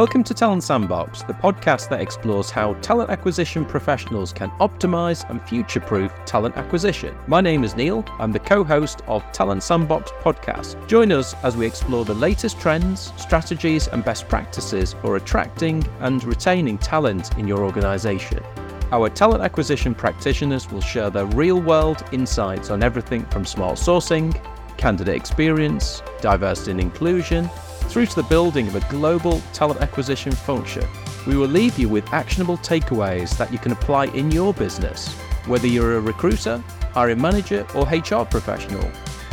Welcome to Talent Sandbox, the podcast that explores how talent acquisition professionals can optimize and future proof talent acquisition. My name is Neil. I'm the co host of Talent Sandbox podcast. Join us as we explore the latest trends, strategies, and best practices for attracting and retaining talent in your organization. Our talent acquisition practitioners will share their real world insights on everything from smart sourcing, candidate experience, diversity and inclusion, through to the building of a global talent acquisition function. We will leave you with actionable takeaways that you can apply in your business, whether you're a recruiter, hiring manager, or HR professional.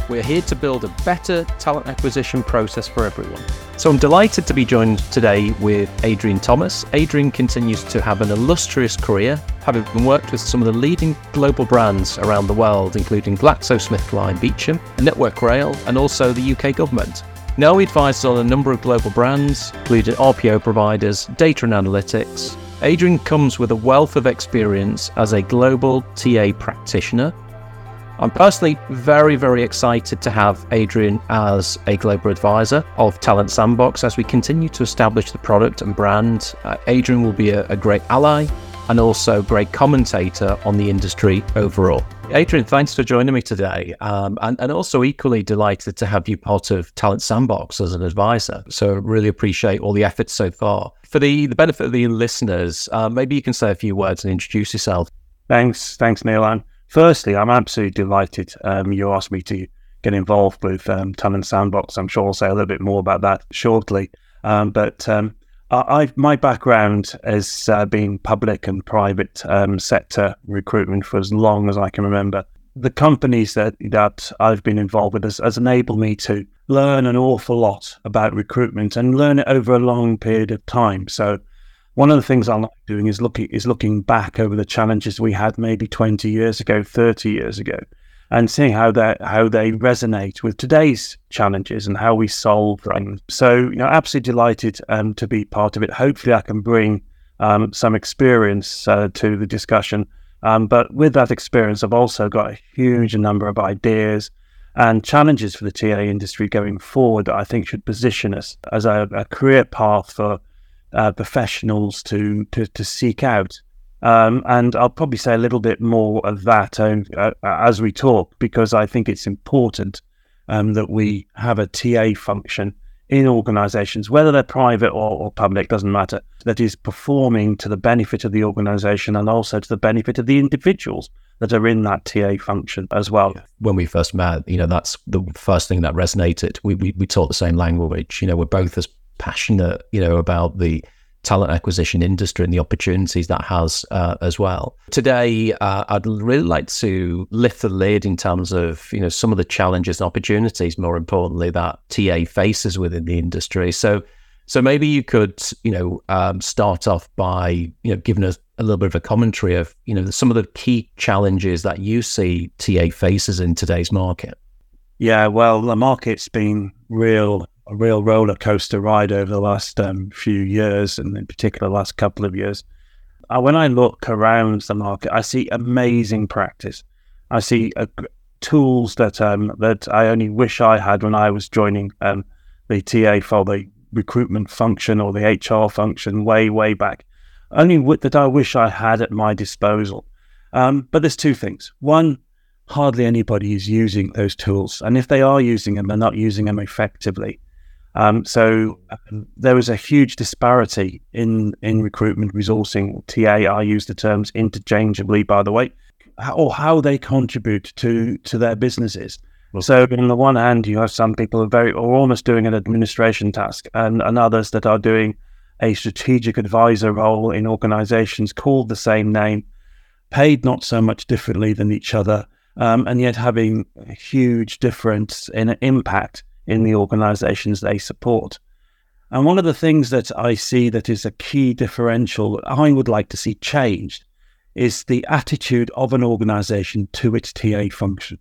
We're here to build a better talent acquisition process for everyone. So I'm delighted to be joined today with Adrian Thomas. Adrian continues to have an illustrious career, having worked with some of the leading global brands around the world, including GlaxoSmithKline Beecham, Network Rail, and also the UK government. Now he advises on a number of global brands, including RPO providers, data and analytics. Adrian comes with a wealth of experience as a global TA practitioner. I'm personally very, very excited to have Adrian as a global advisor of Talent Sandbox as we continue to establish the product and brand. Uh, Adrian will be a great ally and also great commentator on the industry overall. Adrian, thanks for joining me today. Um, and, and also equally delighted to have you part of Talent Sandbox as an advisor. So really appreciate all the efforts so far. For the, the benefit of the listeners, uh, maybe you can say a few words and introduce yourself. Thanks. Thanks, Neil. And firstly, I'm absolutely delighted um, you asked me to get involved with um, Talent Sandbox. I'm sure I'll say a little bit more about that shortly. Um, but I, my background has uh, been public and private um, sector recruitment for as long as I can remember. The companies that that I've been involved with has, has enabled me to learn an awful lot about recruitment and learn it over a long period of time. So, one of the things I like doing is looking is looking back over the challenges we had maybe 20 years ago, 30 years ago, and seeing how they how they resonate with today's challenges and how we solve them. So, you know, absolutely delighted um, to be part of it. Hopefully, I can bring um, some experience uh, to the discussion. Um, but with that experience, I've also got a huge number of ideas and challenges for the TA industry going forward that I think should position us as a, a career path for uh, professionals to, to to seek out. Um, and I'll probably say a little bit more of that um, uh, as we talk, because I think it's important um, that we have a TA function in organizations, whether they're private or, or, public, doesn't matter, that is performing to the benefit of the organization and also to the benefit of the individuals that are in that TA function as well. When we first met, you know, that's the first thing that resonated. We, we, we talk the same language. You know, we're both as passionate, you know, about the talent acquisition industry and the opportunities that has uh, as well. Today, uh, I'd really like to lift the lid in terms of you know some of the challenges and opportunities, more importantly, that TA faces within the industry. So, so maybe you could you know um, start off by you know giving us a little bit of a commentary of you know some of the key challenges that you see TA faces in today's market. Yeah, well, the market's been real a real roller coaster ride over the last um, few years, and in particular, last couple of years. Uh, when I look around the market, I see amazing practice. I see uh, tools that um, that I only wish I had when I was joining um, the TA for the recruitment function or the HR function way way back. Only w- that I wish I had at my disposal. Um, but there's two things. One, hardly anybody is using those tools, and if they are using them, they're not using them effectively. Um, so um, there was a huge disparity in in recruitment resourcing. TA, I use the terms interchangeably, by the way, or how they contribute to to their businesses. So on the one hand, you have some people who are very or almost doing an administration task, and, and others that are doing a strategic advisor role in organisations called the same name, paid not so much differently than each other, um, and yet having a huge difference in impact in the organizations they support. And one of the things that I see that is a key differential that I would like to see changed is the attitude of an organization to its TA function.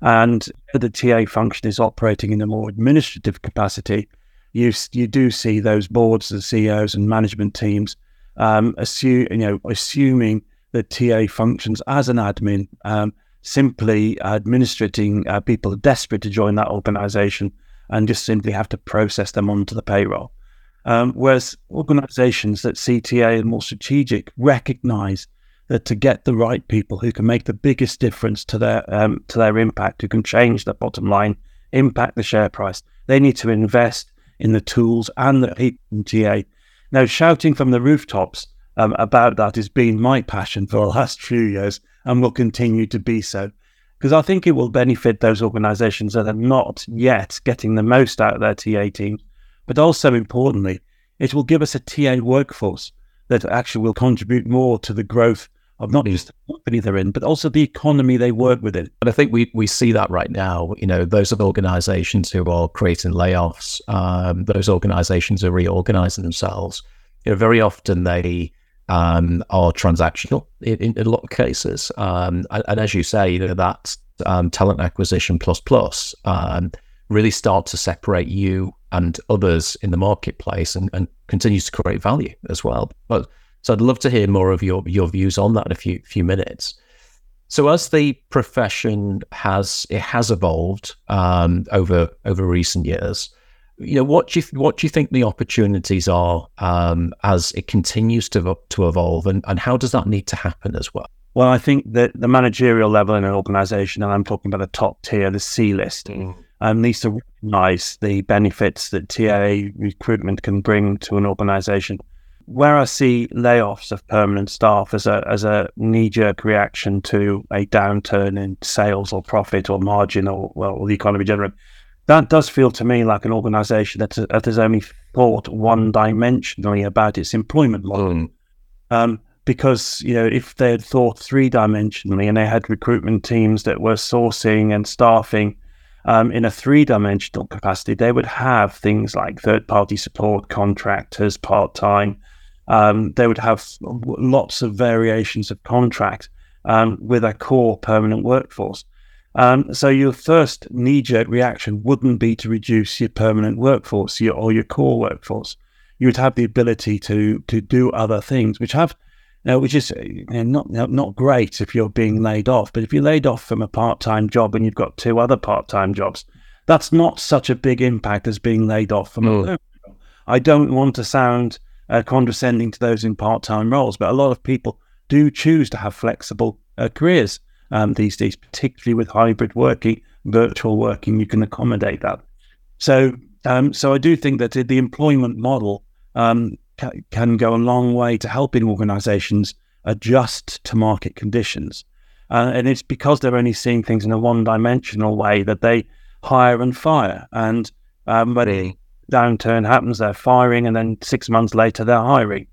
And the TA function is operating in a more administrative capacity. You, you do see those boards, the CEOs and management teams um, assume, you know, assuming the TA functions as an admin um, simply administrating uh, people desperate to join that organization and just simply have to process them onto the payroll. Um, whereas organizations that CTA are more strategic recognize that to get the right people who can make the biggest difference to their um, to their impact, who can change the bottom line, impact the share price, they need to invest in the tools and the people TA. Now, shouting from the rooftops um, about that has been my passion for the last few years and will continue to be so. Because I think it will benefit those organizations that are not yet getting the most out of their TA team. But also importantly, it will give us a TA workforce that actually will contribute more to the growth of not just the company they're in, but also the economy they work within. And I think we, we see that right now. You know, those organizations who are creating layoffs, um, those organizations are reorganizing themselves. You know, very often they um, are transactional in, in, a lot of cases. Um, and, and, as you say, you know, that um, talent acquisition plus plus um, really start to separate you and others in the marketplace and, and continues to create value as well. But so I'd love to hear more of your your views on that in a few few minutes. So as the profession has it has evolved um, over over recent years, you know what do you what do you think the opportunities are um, as it continues to to evolve, and, and how does that need to happen as well? Well, I think that the managerial level in an organisation, and I'm talking about the top tier, the C list, mm. um, needs to recognise the benefits that TA recruitment can bring to an organisation. Where I see layoffs of permanent staff as a as a knee jerk reaction to a downturn in sales or profit or margin or well or the economy generally that does feel to me like an organization that, that has only thought one dimensionally about its employment model. Mm. Um, because, you know, if they had thought three dimensionally and they had recruitment teams that were sourcing and staffing um, in a three dimensional capacity, they would have things like third party support, contractors, part time. Um, they would have lots of variations of contract um, with a core permanent workforce. Um, so your first knee-jerk reaction wouldn't be to reduce your permanent workforce your, or your core workforce. You would have the ability to to do other things, which have, know, which is you know, not not great if you're being laid off. But if you're laid off from a part-time job and you've got two other part-time jobs, that's not such a big impact as being laid off from no. a I don't want to sound uh, condescending to those in part-time roles, but a lot of people do choose to have flexible uh, careers um, these days, particularly with hybrid working, virtual working, you can accommodate that. So, um, so I do think that the employment model um, ca- can go a long way to helping organisations adjust to market conditions, uh, and it's because they're only seeing things in a one-dimensional way that they hire and fire, and um, when a downturn happens, they're firing, and then six months later they're hiring,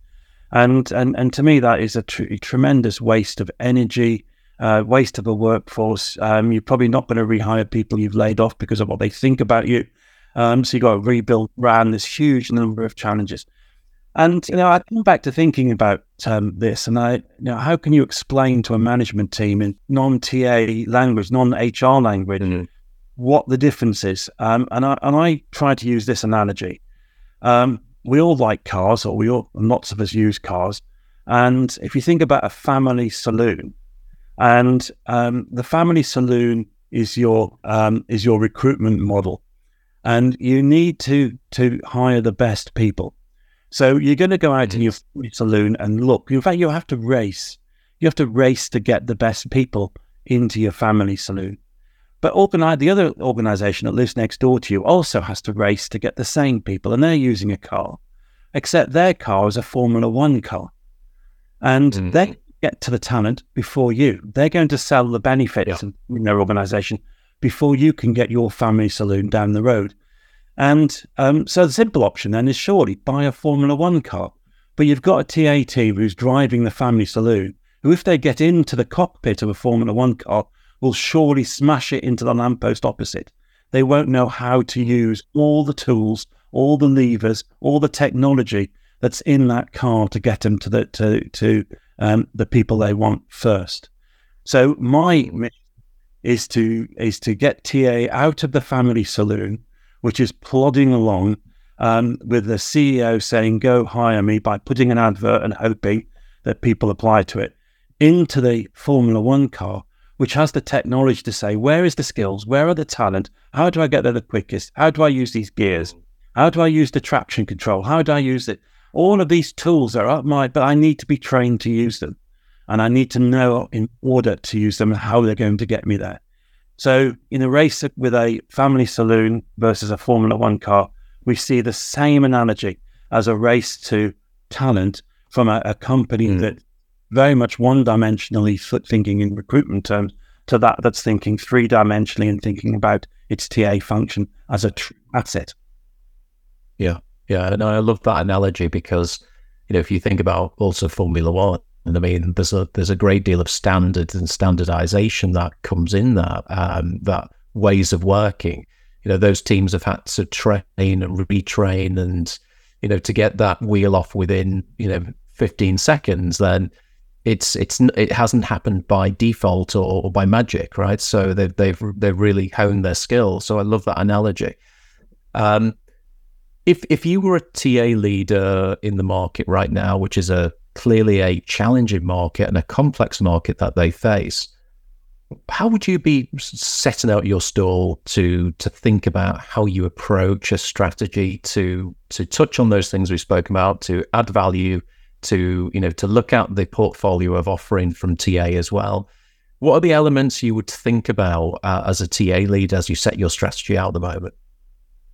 and and and to me that is a tr- tremendous waste of energy uh, waste of a workforce. Um, you're probably not going to rehire people you've laid off because of what they think about you. Um, so you've got to rebuild brand. There's huge number of challenges. And you know, I come back to thinking about um, this, and I, you know, how can you explain to a management team in non-TA language, non-HR language, mm-hmm. what the difference is? Um, and I and I try to use this analogy. Um, we all like cars, or we all lots of us use cars. And if you think about a family saloon, and um, the family saloon is your um, is your recruitment model, and you need to to hire the best people. So you're going to go out in your saloon and look. In fact, you have to race. You have to race to get the best people into your family saloon. But organize, the other organization that lives next door to you also has to race to get the same people, and they're using a car, except their car is a Formula One car, and mm-hmm. they get to the talent before you. They're going to sell the benefits yeah. in their organization before you can get your family saloon down the road. And um, so the simple option then is surely buy a Formula One car. But you've got a TA team who's driving the family saloon, who, if they get into the cockpit of a Formula One car, will surely smash it into the lamppost opposite. They won't know how to use all the tools, all the levers, all the technology that's in that car to get them to the to to um, the people they want first. So my mission is to is to get TA out of the family saloon, which is plodding along um, with the CEO saying, "Go hire me" by putting an advert and hoping that people apply to it, into the Formula One car, which has the technology to say, "Where is the skills? Where are the talent? How do I get there the quickest? How do I use these gears?" How do I use the traction control? How do I use it? All of these tools are up my, but I need to be trained to use them. And I need to know in order to use them how they're going to get me there. So in a race with a family saloon versus a Formula One car, we see the same analogy as a race to talent from a, a company mm. that very much one dimensionally thinking in recruitment terms to that that's thinking three dimensionally and thinking about its TA function as a true asset. Yeah, yeah, and I love that analogy because you know if you think about also Formula One, and I mean there's a there's a great deal of standards and standardization that comes in that um, that ways of working. You know those teams have had to train and retrain and you know to get that wheel off within you know 15 seconds then it's it's it hasn't happened by default or, or by magic, right? So they've they've they've really honed their skill. So I love that analogy. Um, if if you were a TA leader in the market right now, which is a clearly a challenging market and a complex market that they face, how would you be setting out your stall to to think about how you approach a strategy to to touch on those things we spoke about, to add value, to you know to look at the portfolio of offering from TA as well. What are the elements you would think about uh, as a TA lead as you set your strategy out at the moment?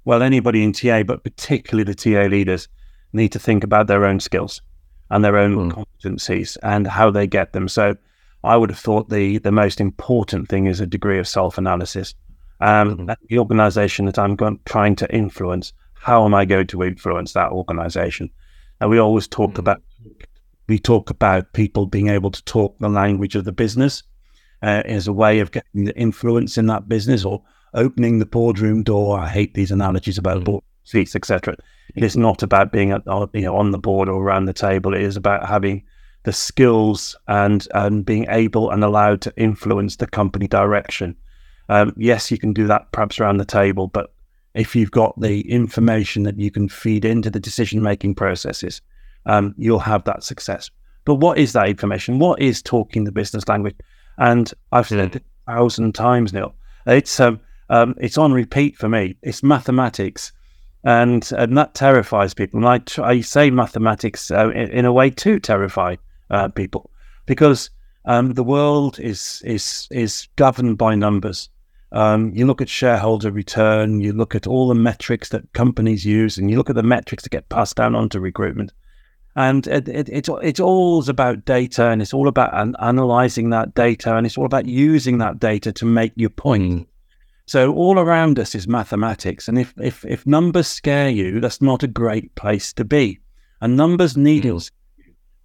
Well, anybody in TA, but particularly the TA leaders, need to think about their own skills and their own mm. competencies and how they get them. So, I would have thought the the most important thing is a degree of self analysis. Um, mm-hmm. The organization that I'm going, trying to influence, how am I going to influence that organization? And we always talk mm-hmm. about we talk about people being able to talk the language of the business uh, as a way of getting the influence in that business or opening the boardroom door. I hate these analogies about mm. board seats, etc. It is not about being at, you know on the board or around the table. It is about having the skills and and being able and allowed to influence the company direction. Um, yes, you can do that perhaps around the table, but if you've got the information that you can feed into the decision making processes, um, you'll have that success. But what is that information? What is talking the business language? And I've said it a thousand times, Neil. It's um, um, it's on repeat for me. It's mathematics, and and that terrifies people. And I, I say mathematics uh, in, in, a way to terrify uh, people because um, the world is is is governed by numbers. Um, you look at shareholder return, you look at all the metrics that companies use, and you look at the metrics that get passed down onto recruitment. And it, it, it's it's all about data, and it's all about an, analyzing that data, and it's all about using that data to make your point. So all around us is mathematics, and if if if numbers scare you, that's not a great place to be. And numbers need mm.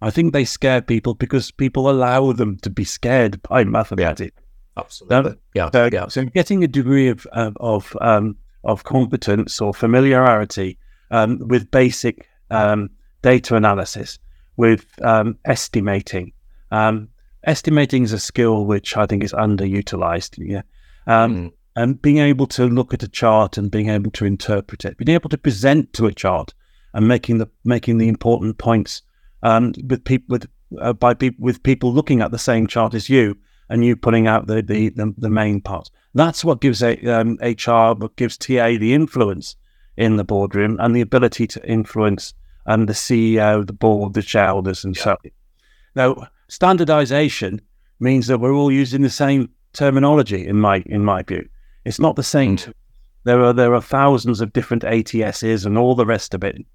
I think they scare people because people allow them to be scared by mathematics. Yeah, absolutely. Um, yeah, so, yeah. So getting a degree of of of, um, of competence or familiarity um, with basic um, data analysis, with um, estimating. Um, estimating is a skill which I think is underutilized. Yeah. Um, mm. And being able to look at a chart and being able to interpret it, being able to present to a chart and making the making the important points um, with people with uh, by people with people looking at the same chart as you and you putting out the the, the, the main parts. That's what gives a, um, HR, what gives TA the influence in the boardroom and the ability to influence and the CEO, the board, the shareholders, and yeah. so. Now, standardization means that we're all using the same terminology. In my in my view, it's not the same. Mm. There are there are thousands of different ATSs and all the rest of it.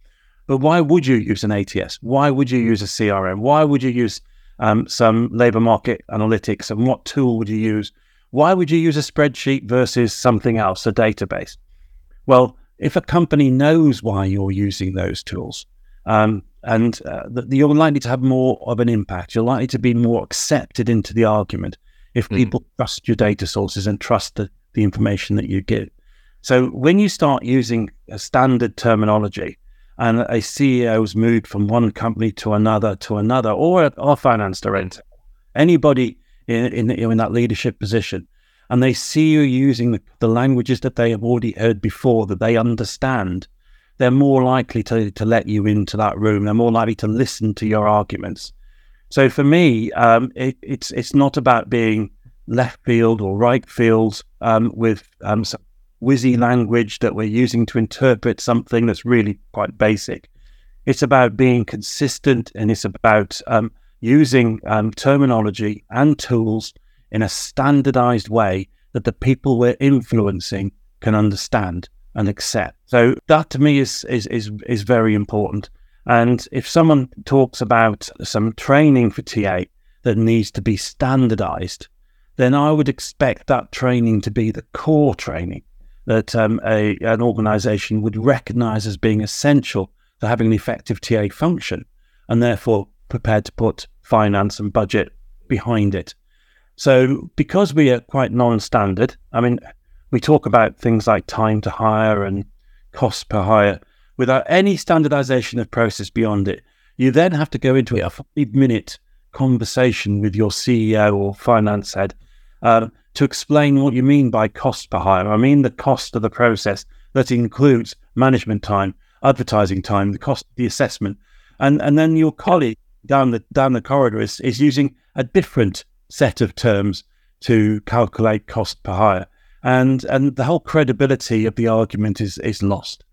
But why would you use an ATS? Why would you use a CRM? Why would you use um, some labor market analytics? And what tool would you use? Why would you use a spreadsheet versus something else, a database? Well, if a company knows why you're using those tools, um, and uh, you're likely to have more of an impact. You're likely to be more accepted into the argument if mm. people trust your data sources and trust the, the information that you give. So when you start using a standard terminology and a CEO's moved from one company to another to another, or a finance director, anybody in, in, in that leadership position, and they see you using the, the languages that they have already heard before, that they understand, they're more likely to, to let you into that room. They're more likely to listen to your arguments. So for me, um, it, it's it's not about being left field or right field um, with um, whizzy language that we're using to interpret something that's really quite basic. It's about being consistent and it's about um, using um, terminology and tools in a standardized way that the people we're influencing can understand and accept. So that to me is is is, is very important. And if someone talks about some training for TA that needs to be standardized, then I would expect that training to be the core training that um, a, an organization would recognize as being essential to having an effective TA function and therefore prepared to put finance and budget behind it. So, because we are quite non standard, I mean, we talk about things like time to hire and cost per hire without any standardization of process beyond it. You then have to go into a five minute conversation with your CEO or finance head uh, to explain what you mean by cost per hire. I mean the cost of the process that includes management time, advertising time, the cost of the assessment, and and then your colleague down the down the corridor is, is using a different set of terms to calculate cost per hire, and and the whole credibility of the argument is is lost.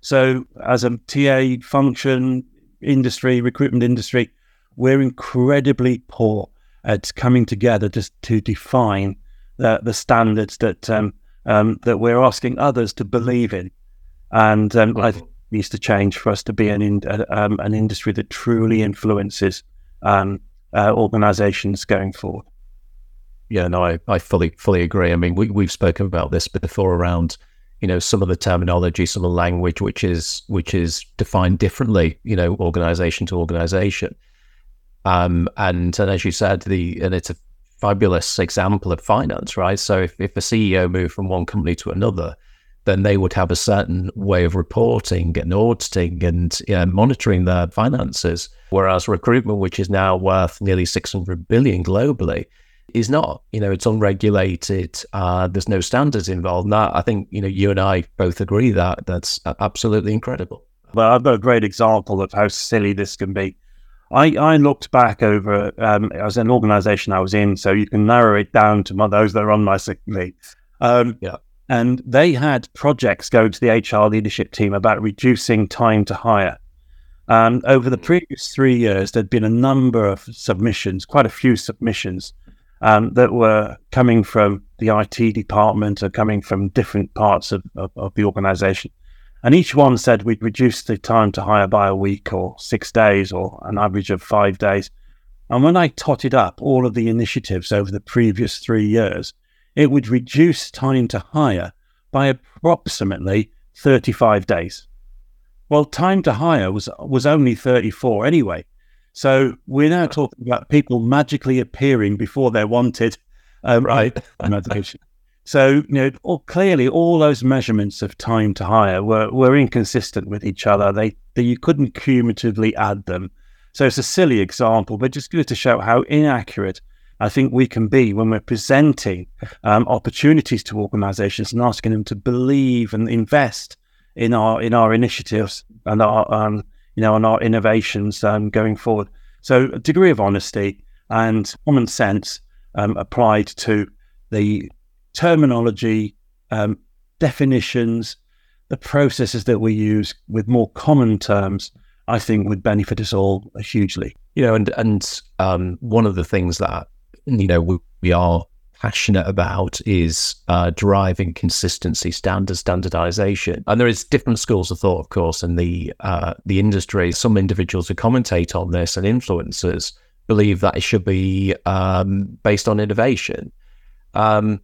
So as a TA function industry, recruitment industry, we're incredibly poor at coming together just to define the, the standards that um, um, that we're asking others to believe in, and um, I think needs to change for us to be an in, uh, um, an industry that truly influences um, uh, organisations going forward. Yeah, no, I, I fully fully agree. I mean, we we've spoken about this before around you know some of the terminology, some of the language, which is which is defined differently, you know, organisation to organisation. Um, and and as you said, the and it's a fabulous example of finance, right? So if, if a CEO moved from one company to another, then they would have a certain way of reporting and auditing and you know, monitoring their finances. Whereas recruitment, which is now worth nearly 600 billion globally, is not. You know, it's unregulated. Uh, there's no standards involved. And that, I think, you know, you and I both agree that that's absolutely incredible. Well, I've got a great example of how silly this can be. I, I looked back over um, as an organization I was in, so you can narrow it down to those that are on my sick leave. Um, yeah. And they had projects go to the HR leadership team about reducing time to hire. Um, over the previous three years, there'd been a number of submissions, quite a few submissions um, that were coming from the IT department or coming from different parts of, of, of the organization. And each one said we'd reduce the time to hire by a week or six days or an average of five days. And when I totted up all of the initiatives over the previous three years, it would reduce time to hire by approximately 35 days. Well, time to hire was was only 34 anyway. So we're now talking about people magically appearing before they're wanted. Um, right. So, you know, all, clearly all those measurements of time to hire were, were inconsistent with each other. They, they you couldn't cumulatively add them. So it's a silly example, but just good to show how inaccurate I think we can be when we're presenting um, opportunities to organisations and asking them to believe and invest in our in our initiatives and our um, you know and our innovations um, going forward. So a degree of honesty and common sense um, applied to the terminology, um, definitions, the processes that we use with more common terms, I think would benefit us all hugely. You know, and and um, one of the things that you know we, we are passionate about is uh, driving consistency, standard standardization, and there is different schools of thought, of course, in the uh, the industry. Some individuals who commentate on this and influencers believe that it should be um, based on innovation. Um,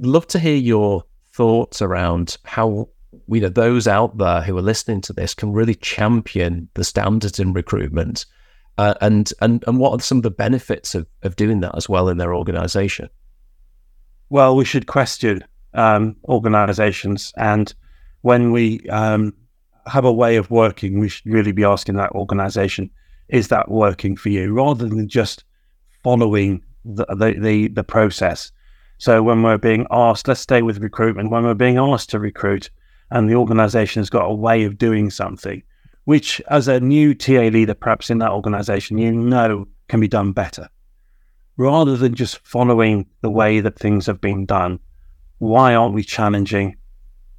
love to hear your thoughts around how you know those out there who are listening to this can really champion the standards in recruitment uh, and and and what are some of the benefits of, of doing that as well in their organization? Well we should question um, organizations and when we um, have a way of working we should really be asking that organization is that working for you? Rather than just following the, the, the, the process so when we're being asked, let's stay with recruitment, when we're being asked to recruit and the organization has got a way of doing something, which as a new TA leader, perhaps in that organization, you know can be done better. Rather than just following the way that things have been done, why aren't we challenging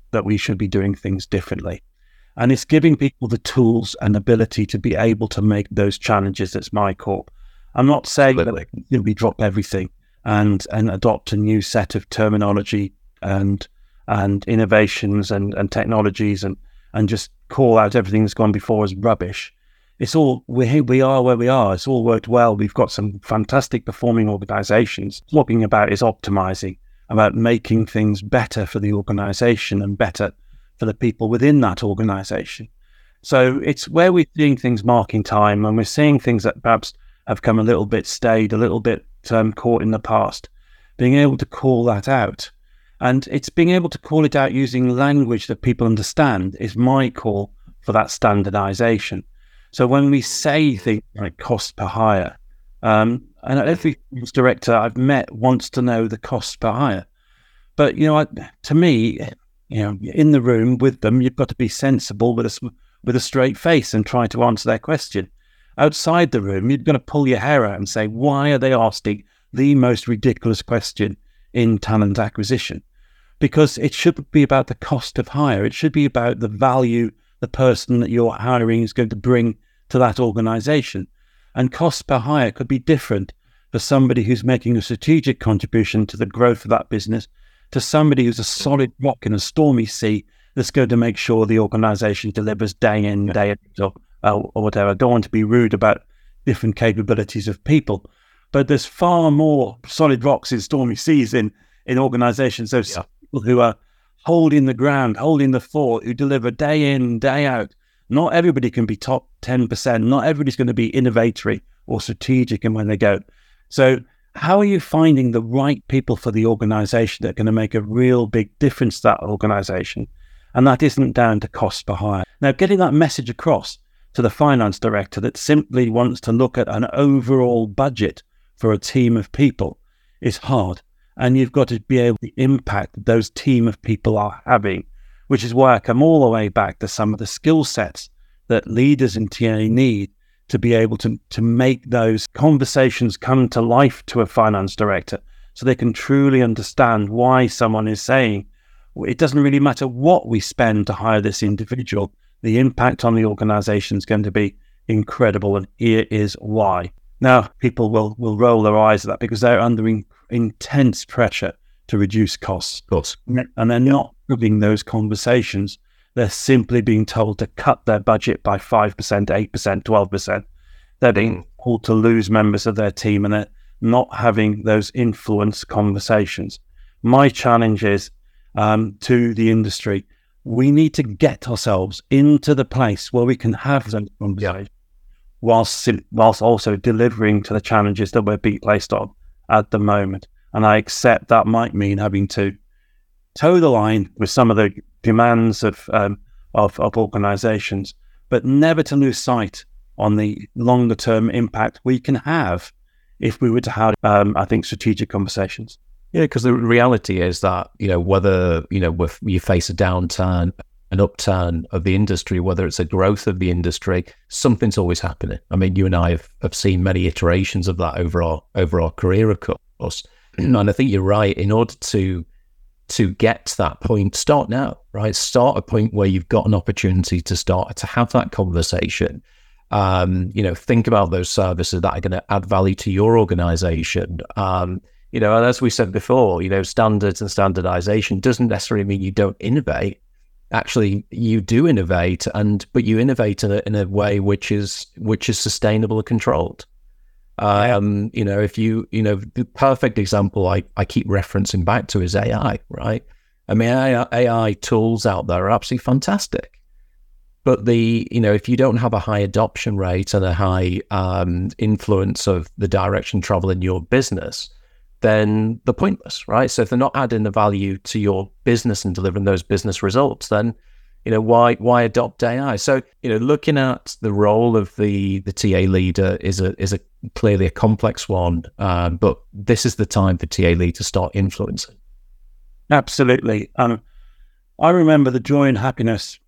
that we should be doing things differently. And it's giving people the tools and ability to be able to make those challenges that's my call. I'm not saying Absolutely. that we drop everything and and adopt a new set of terminology and and innovations and, and technologies and and just call out everything that's gone before as rubbish. It's all we we are where we are. It's all worked well. We've got some fantastic performing organisations. Talking about is optimizing, about making things better for the organisation and better for the people within that organisation. So it's where we're seeing things marking time, and we're seeing things that perhaps have come a little bit stayed, a little bit um, caught in the past. Being able to call that out and it's being able to call it out using language that people understand is my call for that standardization. So when we say things like cost per hire, um, and every director I've met wants to know the cost per hire. But, you know, I, to me, you know, in the room with them, you've got to be sensible with a, with a straight face and try to answer their question. Outside the room, you're going to pull your hair out and say, why are they asking the most ridiculous question in talent acquisition? because it should be about the cost of hire. It should be about the value the person that you're hiring is going to bring to that organization. And cost per hire could be different for somebody who's making a strategic contribution to the growth of that business to somebody who's a solid rock in a stormy sea that's going to make sure the organization delivers day in, day out, or, or whatever. I don't want to be rude about different capabilities of people, but there's far more solid rocks in stormy seas in, in organizations. Those yeah people who are holding the ground, holding the fort, who deliver day in, day out. Not everybody can be top 10%. Not everybody's going to be innovatory or strategic in when they go. So, how are you finding the right people for the organization that are going to make a real big difference to that organization? And that isn't down to cost per hire. Now, getting that message across to the finance director that simply wants to look at an overall budget for a team of people is hard. And you've got to be able to impact those team of people are having, which is why I come all the way back to some of the skill sets that leaders in TA need to be able to, to make those conversations come to life to a finance director so they can truly understand why someone is saying it doesn't really matter what we spend to hire this individual, the impact on the organization is going to be incredible. And here is why. Now, people will, will roll their eyes at that because they're under in, intense pressure to reduce costs. Of course. And they're not having those conversations. They're simply being told to cut their budget by 5%, 8%, 12%. They're being mm. told to lose members of their team and they're not having those influence conversations. My challenge is um, to the industry we need to get ourselves into the place where we can have those conversations yeah. whilst, whilst also delivering to the challenges that we're being placed on at the moment. And I accept that might mean having to toe the line with some of the demands of um, of, of organizations, but never to lose sight on the longer term impact we can have if we were to have, um, I think, strategic conversations. Yeah, because the reality is that you know whether you know you face a downturn, an upturn of the industry, whether it's a growth of the industry, something's always happening. I mean, you and I have, have seen many iterations of that over our over our career, of course. and I think you're right. In order to to get to that point, start now, right? Start a point where you've got an opportunity to start to have that conversation. Um, you know, think about those services that are going to add value to your organization. Um, you know, and as we said before, you know, standards and standardization doesn't necessarily mean you don't innovate. Actually you do innovate and but you innovate in a, in a way which is which is sustainable and controlled. Um, you know if you you know the perfect example I, I keep referencing back to is ai right? I mean AI, AI tools out there are absolutely fantastic. But the you know if you don't have a high adoption rate and a high um, influence of the direction travel in your business then they're pointless, right? So if they're not adding the value to your business and delivering those business results, then you know why why adopt AI? So you know, looking at the role of the the TA leader is a is a clearly a complex one, uh, but this is the time for TA lead to start influencing. Absolutely. Um, I remember the joy and happiness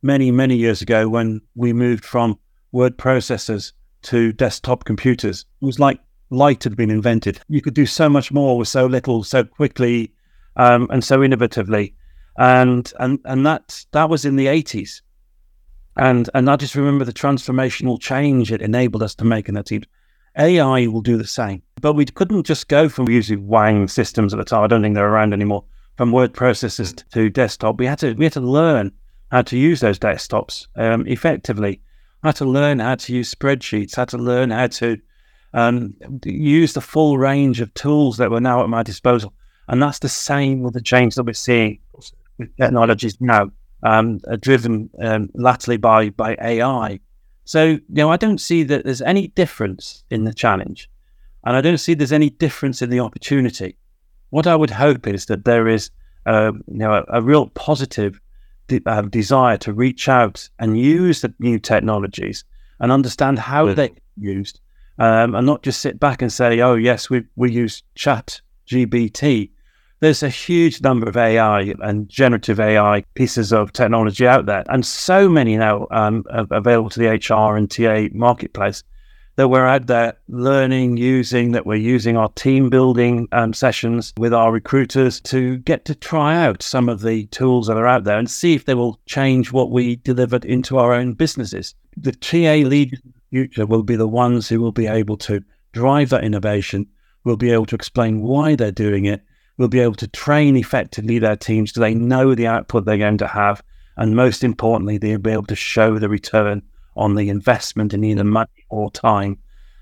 many many years ago when we moved from word processors to desktop computers. It was like light had been invented. You could do so much more with so little, so quickly, um, and so innovatively. and and and that that was in the eighties, and and I just remember the transformational change it enabled us to make in that team. AI will do the same, but we couldn't just go from using Wang systems at the time. I don't think they're around anymore. From word processors to desktop, we had to we had to learn how to use those desktops um, effectively. Had to learn how to use spreadsheets. Had to learn how to um, use the full range of tools that were now at my disposal. And that's the same with the change that we're seeing with technologies now, um, driven um, latterly by by AI. So, you know, I don't see that there's any difference in the challenge, and I don't see there's any difference in the opportunity. What I would hope is that there is, uh, you know, a, a real positive de- uh, desire to reach out and use the new technologies and understand how mm. they're used, um, and not just sit back and say, "Oh, yes, we we use Chat GBT." there's a huge number of AI and generative AI pieces of technology out there, and so many now um, available to the HR and TA marketplace that we're out there learning, using, that we're using our team building um, sessions with our recruiters to get to try out some of the tools that are out there and see if they will change what we delivered into our own businesses. The TA the future will be the ones who will be able to drive that innovation, will be able to explain why they're doing it, will be able to train effectively their teams so they know the output they're going to have. And most importantly, they'll be able to show the return on the investment in either money or time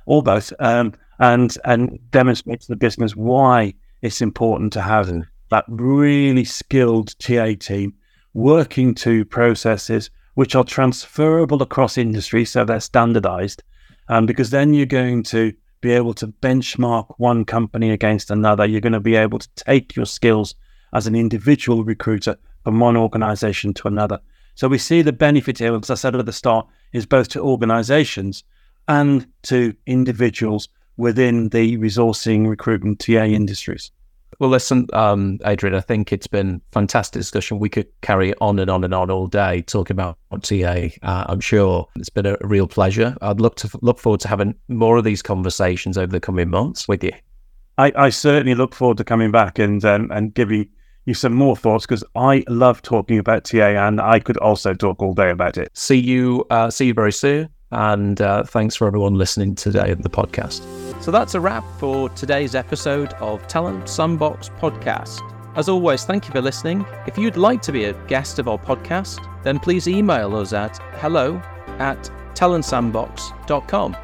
or both, um, and and demonstrate to the business why it's important to have mm. that really skilled TA team working to processes which are transferable across industries, so they're standardized. Um, because then you're going to be able to benchmark one company against another. You're going to be able to take your skills as an individual recruiter from one organization to another. So we see the benefit here, as I said at the start, is both to organizations and to individuals within the resourcing recruitment TA industries. Well, listen, um, Adrian, I think it's been fantastic discussion. We could carry on and on and on all day talking about TA. Uh, I'm sure it's been a real pleasure. I'd look to look forward to having more of these conversations over the coming months with you. I, I certainly look forward to coming back and um, and giving you some more thoughts because I love talking about TA and I could also talk all day about it. See you, uh, see you very soon, and uh, thanks for everyone listening today at the podcast. So that's a wrap for today's episode of Talent Sandbox Podcast. As always, thank you for listening. If you'd like to be a guest of our podcast, then please email us at hello at talentsandbox.com.